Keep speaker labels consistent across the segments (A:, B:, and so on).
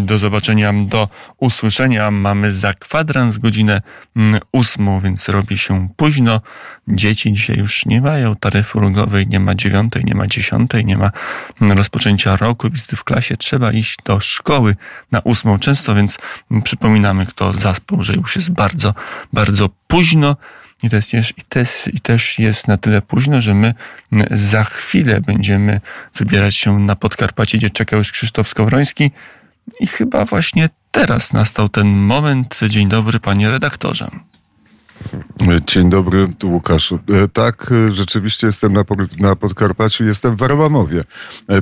A: Do zobaczenia, do usłyszenia. Mamy za kwadrans godzinę mm, ósmą, więc robi się późno. Dzieci dzisiaj już nie mają taryfy ulgowej, nie ma dziewiątej, nie ma dziesiątej, nie ma mm, rozpoczęcia roku. Wizyty w klasie trzeba iść do szkoły na ósmą często, więc mm, przypominamy, kto zaspał, że już jest bardzo, bardzo późno. I też, jest, i, też, I też jest na tyle późno, że my za chwilę będziemy wybierać się na Podkarpacie, gdzie czekał już Krzysztof Skowroński. I chyba właśnie teraz nastał ten moment. Dzień dobry, panie redaktorze.
B: Dzień dobry, Łukaszu. E, tak, e, rzeczywiście jestem na, na Podkarpaciu, jestem w Arłamowie,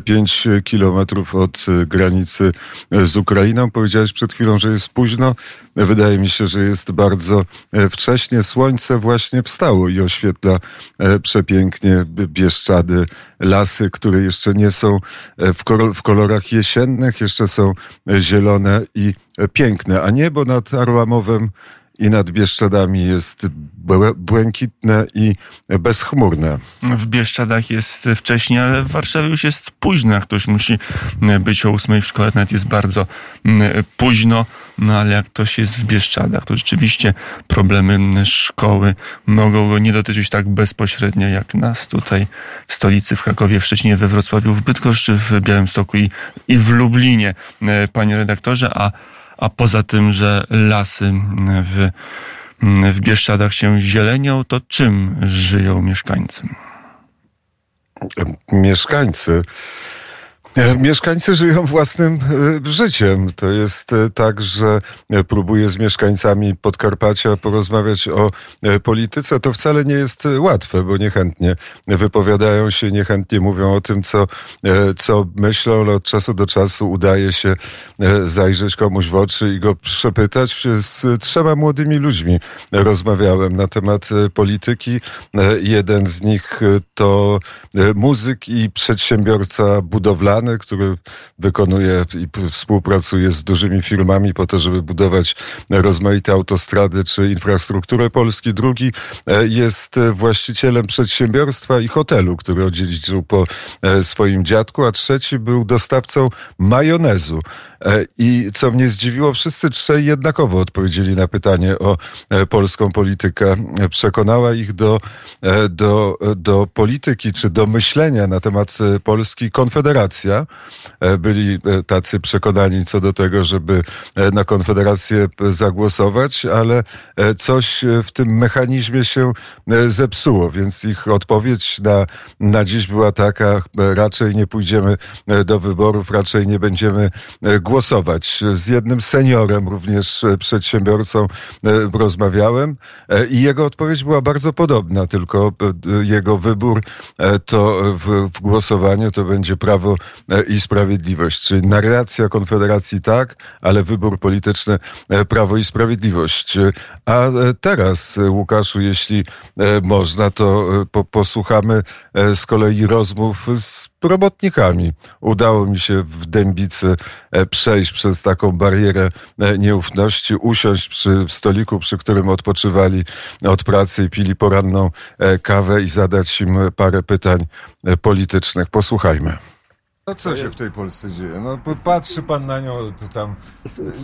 B: 5 e, kilometrów od granicy z Ukrainą. Powiedziałeś przed chwilą, że jest późno. Wydaje mi się, że jest bardzo wcześnie. Słońce właśnie wstało i oświetla przepięknie Bieszczady, lasy, które jeszcze nie są w kolorach jesiennych, jeszcze są zielone i piękne, a niebo nad Arłamowem i nad Bieszczadami jest błękitne i bezchmurne.
A: W Bieszczadach jest wcześniej, ale w Warszawie już jest późno. Ktoś musi być o ósmej w szkole, nawet jest bardzo mm, późno. No ale jak ktoś jest w Bieszczadach, to rzeczywiście problemy szkoły mogą go nie dotyczyć tak bezpośrednio jak nas tutaj w stolicy, w Krakowie, w Szczecinie, we Wrocławiu, w Bydgoszczy, w Białymstoku i, i w Lublinie, e, panie redaktorze. A a poza tym, że lasy w, w Bieszczadach się zielenią, to czym żyją mieszkańcy?
B: Mieszkańcy mieszkańcy żyją własnym e, życiem. To jest e, tak, że próbuję z mieszkańcami Podkarpacia porozmawiać o polityce. To wcale nie jest łatwe, bo niechętnie wypowiadają się, niechętnie mówią o tym, co, co myślą, ale od czasu do czasu udaje się zajrzeć komuś w oczy i go przepytać. Z trzema młodymi ludźmi rozmawiałem na temat polityki. Jeden z nich to muzyk i przedsiębiorca budowlany który wykonuje i współpracuje z dużymi firmami po to, żeby budować rozmaite autostrady czy infrastrukturę Polski. Drugi e, jest właścicielem przedsiębiorstwa i hotelu, który odziedziczył po e, swoim dziadku, a trzeci był dostawcą majonezu. E, I co mnie zdziwiło, wszyscy trzej jednakowo odpowiedzieli na pytanie o polską politykę. Przekonała ich do, do, do polityki czy do myślenia na temat Polski Konfederacja E, byli e, tacy przekonani co do tego, żeby e, na Konfederację zagłosować, ale coś w tym mechanizmie się zepsuło, więc ich odpowiedź na, na dziś była taka, raczej nie pójdziemy do wyborów, raczej nie będziemy głosować. Z jednym seniorem, również przedsiębiorcą rozmawiałem i jego odpowiedź była bardzo podobna, tylko jego wybór to w, w głosowaniu to będzie prawo i Sprawiedliwość. Czyli narracja Konfederacji tak, ale wybór polityczny e, Prawo i Sprawiedliwość. A e, teraz, Łukaszu, jeśli można, to posłuchamy z kolei rozmów z robotnikami. Udało mi się w Dębicy przejść przez taką barierę nieufności, usiąść przy stoliku, przy którym odpoczywali od pracy i pili poranną kawę i zadać im parę pytań politycznych. Posłuchajmy. No co się w tej Polsce dzieje? No patrzy pan na nią, to tam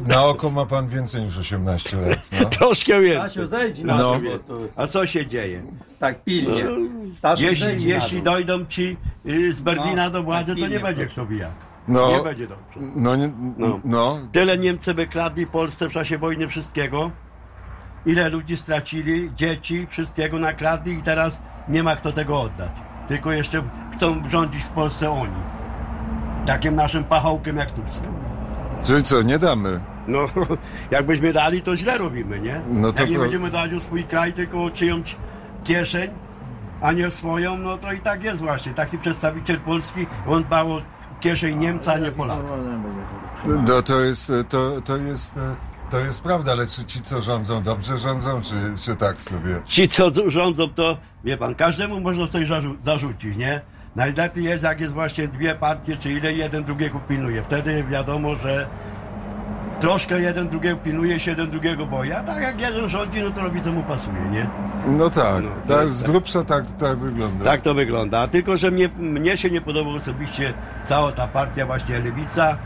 B: na oko ma pan więcej niż 18 lat. No.
C: Troszkę
D: Stasiu,
C: więcej.
D: zejdź na
C: No.
D: To,
C: A co się dzieje?
D: tak pilnie. Stasiu, zejdź
C: Jeśli,
D: na
C: jeśli
D: dół.
C: dojdą ci y, z Berlina
D: No,
C: do władzy, to nie
D: pilnie,
C: będzie
D: proszę.
C: kto bija.
B: No,
C: Nie będzie dobrze.
B: no, nie,
C: No.
B: no.
C: Tyle Niemcy wykradli Polsce w czasie wojny wszystkiego. Ile ludzi stracili, dzieci, wszystkiego nakradli i teraz nie ma kto tego oddać. Tylko jeszcze chcą rządzić w Polsce oni. Takim naszym pachołkiem jak Tusk.
B: Czyli co, nie damy?
C: No, jakbyśmy dali, to źle robimy, nie?
B: No to
C: Jak nie będziemy dać o swój kraj, tylko czyjąś kieszeń, a nie swoją, no to i tak jest właśnie. Taki przedstawiciel Polski, on dbał o kieszeń Niemca, a nie Polaka.
B: No to jest, to, to jest, to jest prawda, ale czy ci, co rządzą, dobrze rządzą, czy, czy tak sobie?
C: Ci, co rządzą, to wie pan, każdemu można coś zarzu- zarzucić, nie? Najlepiej jest, jak jest właśnie dwie partie, czy ile jeden drugiego pilnuje. Wtedy wiadomo, że troszkę jeden drugiego pilnuje się, jeden drugiego boi. A tak jak jeden rządzi, no to robi co mu pasuje, nie?
B: No tak,
C: No,
B: tak
C: jest
B: z
C: tak.
B: grubsza tak, tak wygląda.
C: Tak to wygląda. Tylko, że mnie, mnie się nie podoba osobiście cała ta partia właśnie Lewica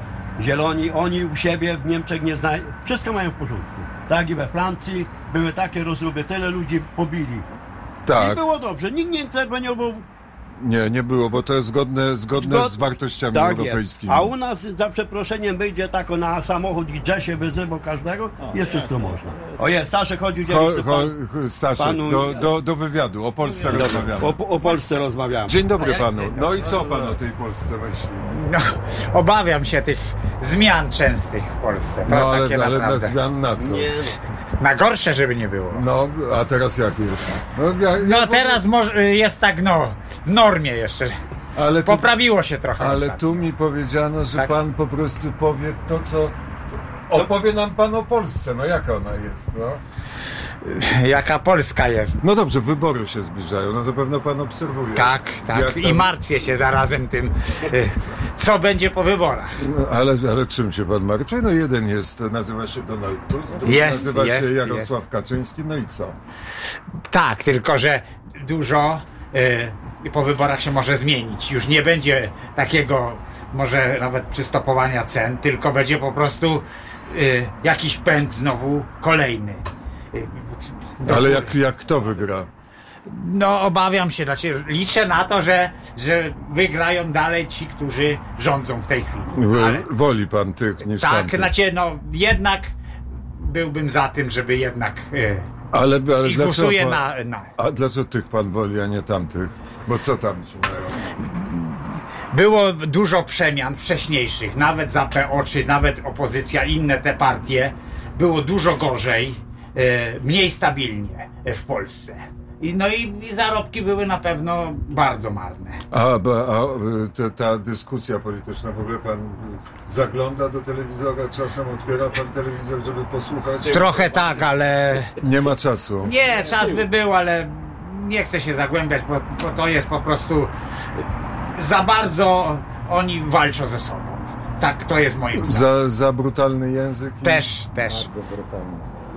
C: zieloni, oni u siebie w Niemczech nie znają, wszystko mają w porządku. Tak i we Francji były takie rozruby, tyle ludzi pobili. I
B: Tak,
C: było dobrze, nikt nie interweniował.
B: Nie, nie było, bo to jest zgodne, zgodne
C: Zgod-
B: z wartościami
C: Tak jest.
B: europejskimi.
C: A u nas za przeproszeniem wyjdzie tak na samochód i drze się wyzywał każdego, jest wszystko można. O jest, Staszek chodził gdzieś
B: cho,
C: pan,
B: Staszek,
C: panu-
B: do, do, do wywiadu, o Polsce rozmawiamy.
C: o, o Polsce rozmawiamy.
B: Dzień dobry panu. No i co pan o tej Polsce myśli?
E: No, obawiam się tych zmian częstych w Polsce. To
B: No ale,
E: takie
B: ale zmian na co?
C: Nie,
E: Na gorsze, żeby nie było.
B: No, a teraz jak jest? No, ja, ja
E: No teraz może jest tak, no, w normie jeszcze.
B: ale tu,
E: Poprawiło się trochę.
B: ale
E: ostatnio.
B: tu mi powiedziano, że
E: Tak.
B: pan po prostu powie to, co... Opowie nam pan o Polsce, no jaka ona jest, no?
E: Jaka Polska jest.
B: No dobrze, wybory się zbliżają, no to pewno pan obserwuje.
E: Tak, tak.
B: Jak
E: I
B: tam-
E: martwię się zarazem tym, y, co będzie po wyborach.
B: No, ale, ale czym się pan martwi? No jeden jest, nazywa się Donald Tusk, drugi
E: Jest,
B: nazywa
E: jest,
B: się Jarosław Kaczyński, no i co?
E: Tak, tylko że dużo y, po wyborach się może zmienić. Już nie będzie takiego może nawet przystopowania cen, tylko będzie po prostu y, jakiś pęd znowu kolejny. Y, do
B: Ale jak, jak kto wygra?
E: No obawiam się, znaczy liczę na to, że, że wygrają dalej ci, którzy rządzą w tej chwili. Ale,
B: Woli pan tych niż
E: tak,
B: tamtych.
E: znaczy no jednak byłbym za tym, żeby jednak y,
B: Ale, ale
E: i
B: dlaczego pan,
E: na, na...
B: A dlaczego tych pan woli, a nie tamtych? Bo co tam ci mają?
E: Było dużo przemian wcześniejszych, nawet za PO, czy nawet opozycja, inne te partie, było dużo gorzej, e, mniej stabilnie e, w Polsce. I, no i, i zarobki były na pewno bardzo marne.
B: A, a y, ta, dyskusja polityczna, w ogóle pan zagląda do telewizora, czasem otwiera pan telewizor, żeby posłuchać?
E: Trochę tak, ale
B: Nie ma czasu.
E: nie, czas by był, ale nie chcę się zagłębiać, bo, bo to jest po prostu za bardzo oni walczą ze sobą. Tak, to jest moim zdaniem.
B: Za, za brutalny język?
E: Też, też.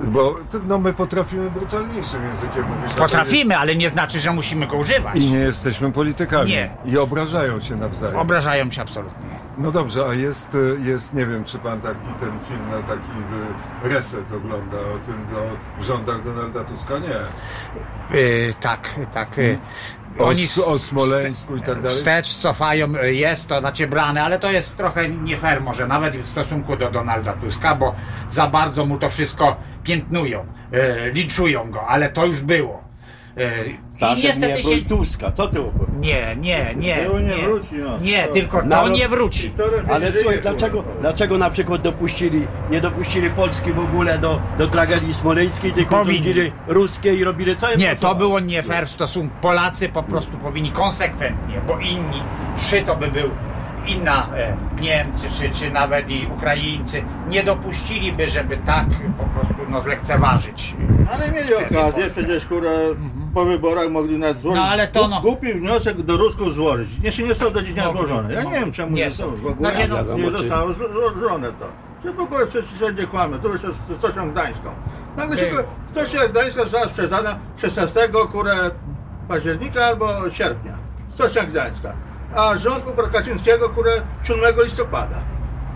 B: Bo no, my potrafimy brutalniejszym językiem mówić.
E: Potrafimy, ale nie znaczy, że musimy go używać.
B: jest- I nie jesteśmy politykami.
E: Nie.
B: I obrażają się nawzajem.
E: Obrażają się absolutnie.
B: No dobrze, a jest, y, jest, nie wiem, czy pan taki ten film na taki y, reset ogląda o tym, o rządach Donalda Tuska? Nie.
E: Yy, tak, tak. Yy.
B: O, S- o Smoleńsku i tak dalej?
E: Wstecz cofają, yy, jest to znaczy brane, ale to jest trochę nie fair może nawet w stosunku do Donalda Tuska, bo za bardzo mu to wszystko piętnują, yy, linczują go, ale to już było. Yy, I
C: Staszek
E: niestety
C: nie
E: się...
C: Tuska, co ty opowiadasz?
E: Nie, nie, nie,
F: Było nie
E: nie,
F: wróci, no.
E: nie, tylko to
C: Naród-
E: nie wróci.
C: Ale słuchaj, dlaczego, dlaczego na przykład dopuścili, nie dopuścili Polski w ogóle do, do tragedii smoleńskiej, tylko
E: Powinni.
C: ruskie i robili co im
E: Nie, to było nie fair w stosunku. Polacy po prostu powinni konsekwentnie, bo inni, trzy to by był inna e, Niemcy, czy, czy nawet i Ukraińcy, nie dopuściliby, żeby tak po prostu no, zlekceważyć.
F: Ale mieli okazję, przecież kurwa, po wyborach mogli nas złożyć.
E: No, ale to no-
F: Głupi wniosek do Rusków złożyć. Jeszcze nie są do nie
E: Mogli,
F: złożone. Ja nie
E: mogli.
F: wiem czemu
E: Nie
F: nie
E: są.
F: W ogóle
E: Znaczy, no-
F: nie zostało zło- złożone to. Czy w ogóle wszyscy wszędzie kłamy. Tu już z Stocją Gdańską. Nagle się. Stocja Gdańska została sprzedana 16 kurę października albo sierpnia. Stocja Gdańska. A rząd Kubra Kaczyńskiego kurę 7 listopada.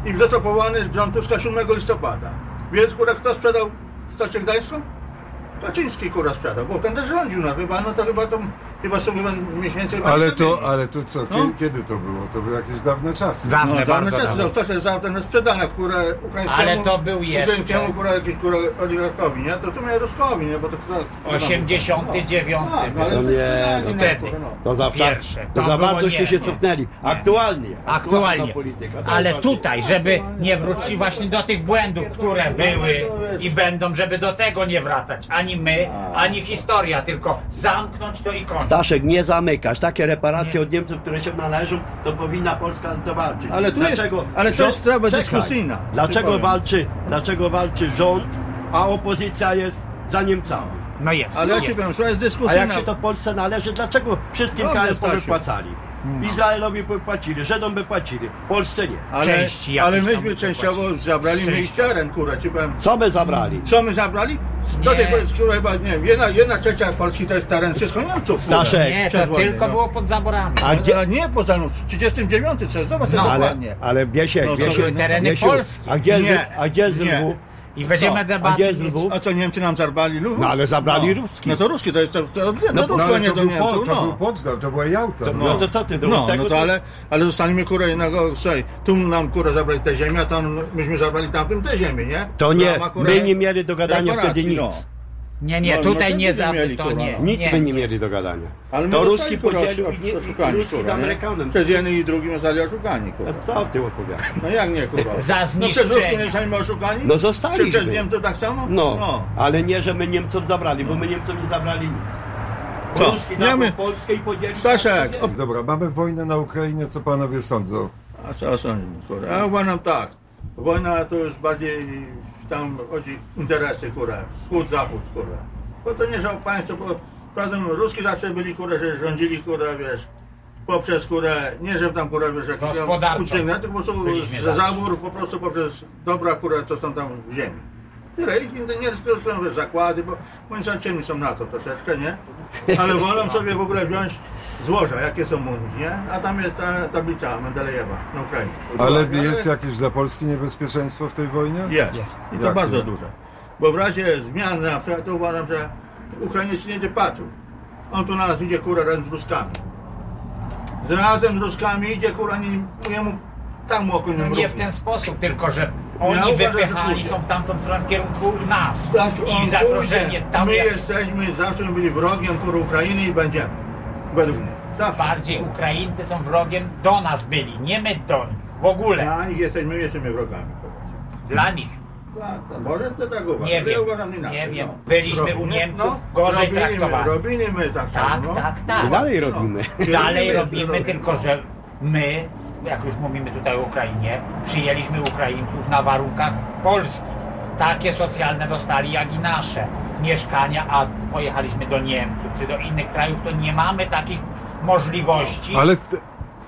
F: I został powołany rząd Tuska 7 listopada. Więc kurę kto sprzedał Stocję Gdańską? Kaczyński kurwa sprzedał, bo ten też rządził, no chyba, no to chyba to, chyba są chyba miesięcy. chyba
B: Ale
F: nie
B: to, ale to co,
F: No.
B: kiedy, kiedy to było? To były jakieś dawne czasy.
E: Dawne,
F: No, dawne czasy,
E: dawne.
F: została została ten sprzedana, kurę ukraińskiemu.
E: Ale to był jeszcze-
F: Ukraińskiemu, kurę, jakiś kurę oligarchowi, nie? To w sumie Ruskowi, nie? Bo to.
E: 89.
F: Ale
C: To nie,
F: sprzedali, no,
E: wtedy.
F: kurwa, no.
C: To za,
E: Pierwsze.
C: to
E: To
C: za bardzo się,
E: nie,
C: się
E: nie.
C: cofnęli. Aktualnie.
E: Aktualnie.
C: polityka. To
E: Ale tutaj, żeby nie wrócić właśnie do tych błędów, które były i będą, żeby do tego nie wracać. Ani my, ani historia, tylko zamknąć to i kończyć.
C: Staszek, nie zamykać. Takie reparacje od Niemców, które się należą, to powinna Polska to walczyć.
F: Ale tu jest- ale to jest sprawa
C: Czekaj.
F: dyskusyjna.
C: Dlaczego walczy, dlaczego walczy rząd, a opozycja jest za Niemcami?
E: No jest.
F: Ale ja
E: jest.
F: ci powiem, jest
C: A
F: dyskusyjna.
C: jak się to Polsce należy, dlaczego wszystkim krajem
F: Stasiu.
C: powypłacali? Izraelowi by płacili, Żydom by płacili, Polsce nie.
F: Ale,
E: Części jakieś
F: ale
E: tam
F: myśmy
E: by
F: częściowo zabrali mniej teren, kurwa, ci powiem.
C: Co my zabrali?
F: Co my zabrali? Do
E: Nie.
F: tej pory, kurwa, chyba, nie wiem, jedna, jedna trzecia Polski to jest teren wszystko Niemców, kurwa.
G: Staszek.
E: Nie, to
F: wojny,
E: tylko
F: no.
E: było pod zaborami.
G: A gdzie,
F: Ale nie poza no, 39, co jest, zobacz
E: No,
G: ale,
F: dokładnie.
G: ale Wiesiek,
F: No, co
G: Wiesiek,
F: wy-
E: tereny polskie.
G: A gdzie,
F: Nie,
G: z, a gdzie z
F: nie.
G: Lwów?
E: I będziemy
F: Co?
G: A
F: co Niemcy nam zarwali Lwów?
G: No, ale zabrali
F: no.
G: ruski.
F: No to ruski, to jest to, to, to, to
B: No,
F: Rusko,
B: ale
F: nie
B: to
F: do
B: był,
F: Niemców,
B: po, to
F: no.
B: był Potsdam, to była Jałta.
G: To-
B: No.
G: No to co ty, to
F: No,
G: tego
F: no to ale, ale zostaniemy kurę innego, słuchaj, tu nam kurę zabrali tę ziemię, a tam myśmy zabrali tamtym tę ziemię, nie?
G: To nie, my nie mieli do gadania
F: reparacji,
G: wtedy
F: no.
G: nic.
E: Nie, nie,
F: No,
E: tutaj
F: no,
E: nie
F: by mieli,
E: to nie.
F: no.
G: Nic
E: nie.
G: my nie mieli do gadania.
F: Ale
G: To
F: zostali,
G: Ruski podzielił Ruski z
F: kurwa, nie?
G: Amerykanem.
F: Przez jednym i drugim zostali oszukani,
G: A
F: kurwa.
G: co ty opowiadasz?
F: No jak nie, kurwa?
E: Za
F: No przez
E: zniszczenie.
F: Ruski nie zostaliśmy oszukani?
G: No
F: Czy
G: zostaliśmy.
F: przez Niemców tak samo?
G: No, ale nie, że my Niemcom zabrali, bo my Niemcom nie zabrali nic.
F: Co?
G: Ruski zabrał
F: my-
G: Polskę i podzielił
F: Staszek,
G: Polskę.
B: Dobra, mamy wojnę na Ukrainie, co panowie sądzą?
F: A co sądzimy, kurwa? Ja uważam tak. Wojna to już bardziej tam chodzi interesy, kurwa. Wschód, zachód, kurwa. Bo to nie, że państwo, bo prawda, Ruski zawsze byli, kurwa, że rządzili, kurwa, wiesz, poprzez, kurwa, nie, że tam, kurwa, wiesz, jakiś tam
E: Gospodarczo.
F: uczynek, tylko po prostu zabór, po prostu poprzez dobra, kurwa, co są tam w ziemi. Tyle. I nie to są wiesz, zakłady, bo oni są ciemni są na to troszeczkę, nie? Ale wolą sobie w ogóle wziąć złoża, jakie są nich, nie? A tam jest ta tablica Mendelejewa na Ukrainie.
B: Ale jest jakieś dla Polski niebezpieczeństwo w tej wojnie?
F: Jest. I to
B: Jakie?
F: bardzo duże. Bo w razie zmian na przykład to uważam, że Ukrainiec nie będzie patrzył. On tu na nas idzie kurwa razem z Ruskami. Z razem z Ruskami idzie nie, jemu tam oko nie
E: No nie
F: mrugnie.
E: w ten sposób, tylko że oni wypychani
F: pójdzie.
E: są w tamtą stronę w kierunku nas.
F: On
E: I zagrożenie tam
F: My
E: jest
F: jesteśmy, zawsze byli wrogiem kurwa Ukrainy i będziemy. Według mnie. Zawsze.
E: bardziej Ukraińcy są wrogiem do nas byli, nie my do nich. W ogóle.
F: Dla nich jesteśmy, my jesteśmy wrogami.
E: Dla nich.
F: Tak, tak, może to tak uważam.
E: Nie
F: Ja
E: wiem,
F: uważam inaczej,
E: nie wiem.
F: no.
E: Byliśmy u Niemców gorzej
F: robili my,
E: traktowani.
F: robili my tak samo.
E: Tak,
F: no.
E: tak, tak.
G: I dalej robimy.
E: Dalej
F: Robimy,
E: robimy, tylko że my, jak już mówimy tutaj o Ukrainie, przyjęliśmy Ukraińców na warunkach polskich. Takie socjalne dostali jak i nasze mieszkania, a pojechaliśmy do Niemców czy do innych krajów, to nie mamy takich możliwości,
B: Ale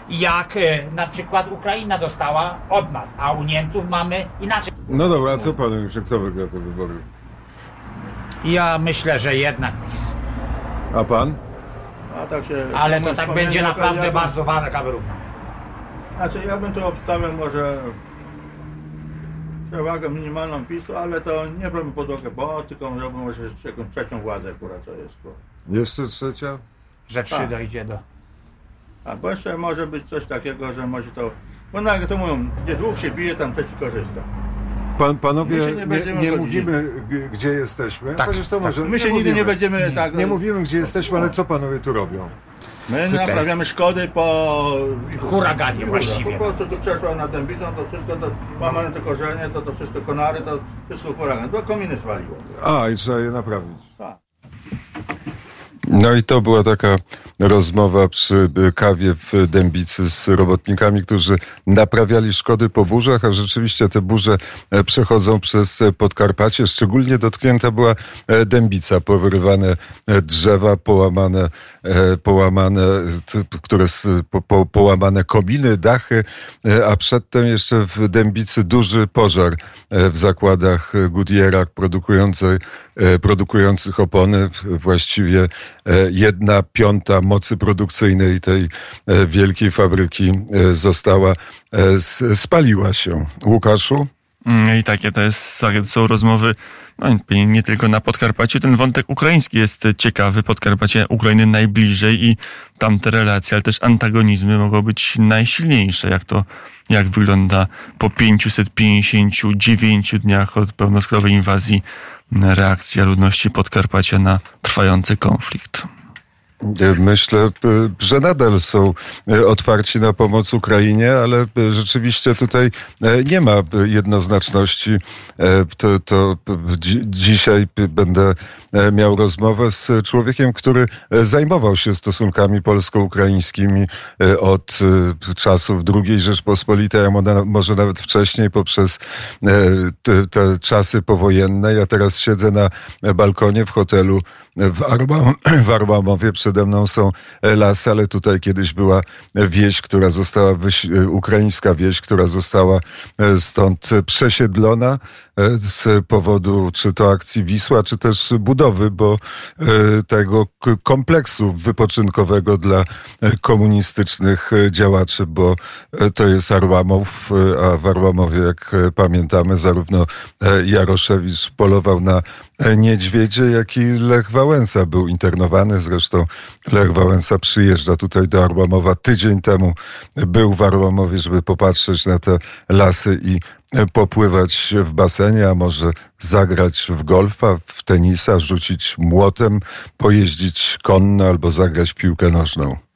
E: jak e, na przykład Ukraina dostała od nas, a u Niemców mamy inaczej.
B: no dobra, a co panu, że kto wygra te wybory?
E: Ja myślę, że jednak PiS.
B: A pan?
F: A tak się,
E: Ale to
F: tak
E: będzie naprawdę
F: ja,
E: bardzo walka wyrównana.
F: Znaczy ja bym tu obstawiał może przewagę minimalną PiSu, ale to nie brałbym pod uwagę, bo tylko robię może jeszcze jakąś trzecią władzę, która co jest. kurwa.
B: Jeszcze trzecia?
E: Że trzy
F: Tak.
E: dojdzie do...
F: A bo jeszcze może być coś takiego, że może to, bo no jak to mówią, gdzie dwóch się bije, tam trzeci korzysta.
B: Pan, panowie,
F: My się nie
B: nie,
F: będziemy
B: nie
F: godzili.
B: mówimy, gdzie jesteśmy.
E: Tak,
B: Chociaż to
E: tak.
B: może
F: My się nigdy nie będziemy tak...
B: Nie mówimy, gdzie jesteśmy, ale co panowie tu robią?
F: My naprawiamy szkody po...
E: Huraganie właściwie.
F: Po prostu tu przeszła na dębicą, to wszystko, to łamane te korzenie, to to wszystko konary, to wszystko huragan. To kominy zwaliło.
B: A, i trzeba je naprawić.
F: Tak.
B: No i to była taka rozmowa przy y, kawie w Dębicy z robotnikami, którzy naprawiali szkody po burzach, a rzeczywiście te burze e, przechodzą przez e, Podkarpacie. Szczególnie dotknięta była e, Dębica, powyrywane drzewa, połamane, połamane które, po, po, połamane kominy, dachy, a przedtem jeszcze w Dębicy duży pożar w zakładach Goodyeara produkującej, e, produkujących opony. Właściwie jedna piąta mocy produkcyjnej tej e, wielkiej fabryki e, została, e, spaliła się. Łukaszu?
A: Mm, I takie to jest, takie są rozmowy no, nie- nie tylko na Podkarpaciu. Ten wątek ukraiński jest ciekawy. Podkarpacie Ukrainy najbliżej i tamte relacje, ale też antagonizmy mogą być najsilniejsze. Jak to, jak wygląda po 559 dniach od pełnoskalowej inwazji reakcja ludności Podkarpacia na trwający konflikt.
B: E, Myślę, e, że nadal są e, otwarci na pomoc Ukrainie, ale rzeczywiście tutaj nie ma jednoznaczności. To, to dzi- dzisiaj będę miał rozmowę z człowiekiem, który zajmował się stosunkami polsko-ukraińskimi od czasów II Rzeczpospolitej, a mo- może nawet wcześniej poprzez te, te czasy powojenne. Ja teraz siedzę na balkonie w hotelu w, Arba, w Arbamowie przed przede mną są lasy, ale tutaj kiedyś była wieś, która została, wyś- ukraińska wieś, która została stąd przesiedlona z powodu czy to akcji Wisła, czy też budowy, bo tego kompleksu wypoczynkowego dla komunistycznych działaczy, bo to jest Arłamów, a w Arłamowie, jak pamiętamy, zarówno Jaroszewicz polował na niedźwiedzie, jak i Lech Wałęsa był internowany. Zresztą Lech Wałęsa przyjeżdża tutaj do Arłamowa. Tydzień temu był w Arłamowie, żeby popatrzeć na te lasy i popływać w basenie, a może zagrać w golfa, w tenisa, rzucić młotem, pojeździć konno albo zagrać piłkę nożną.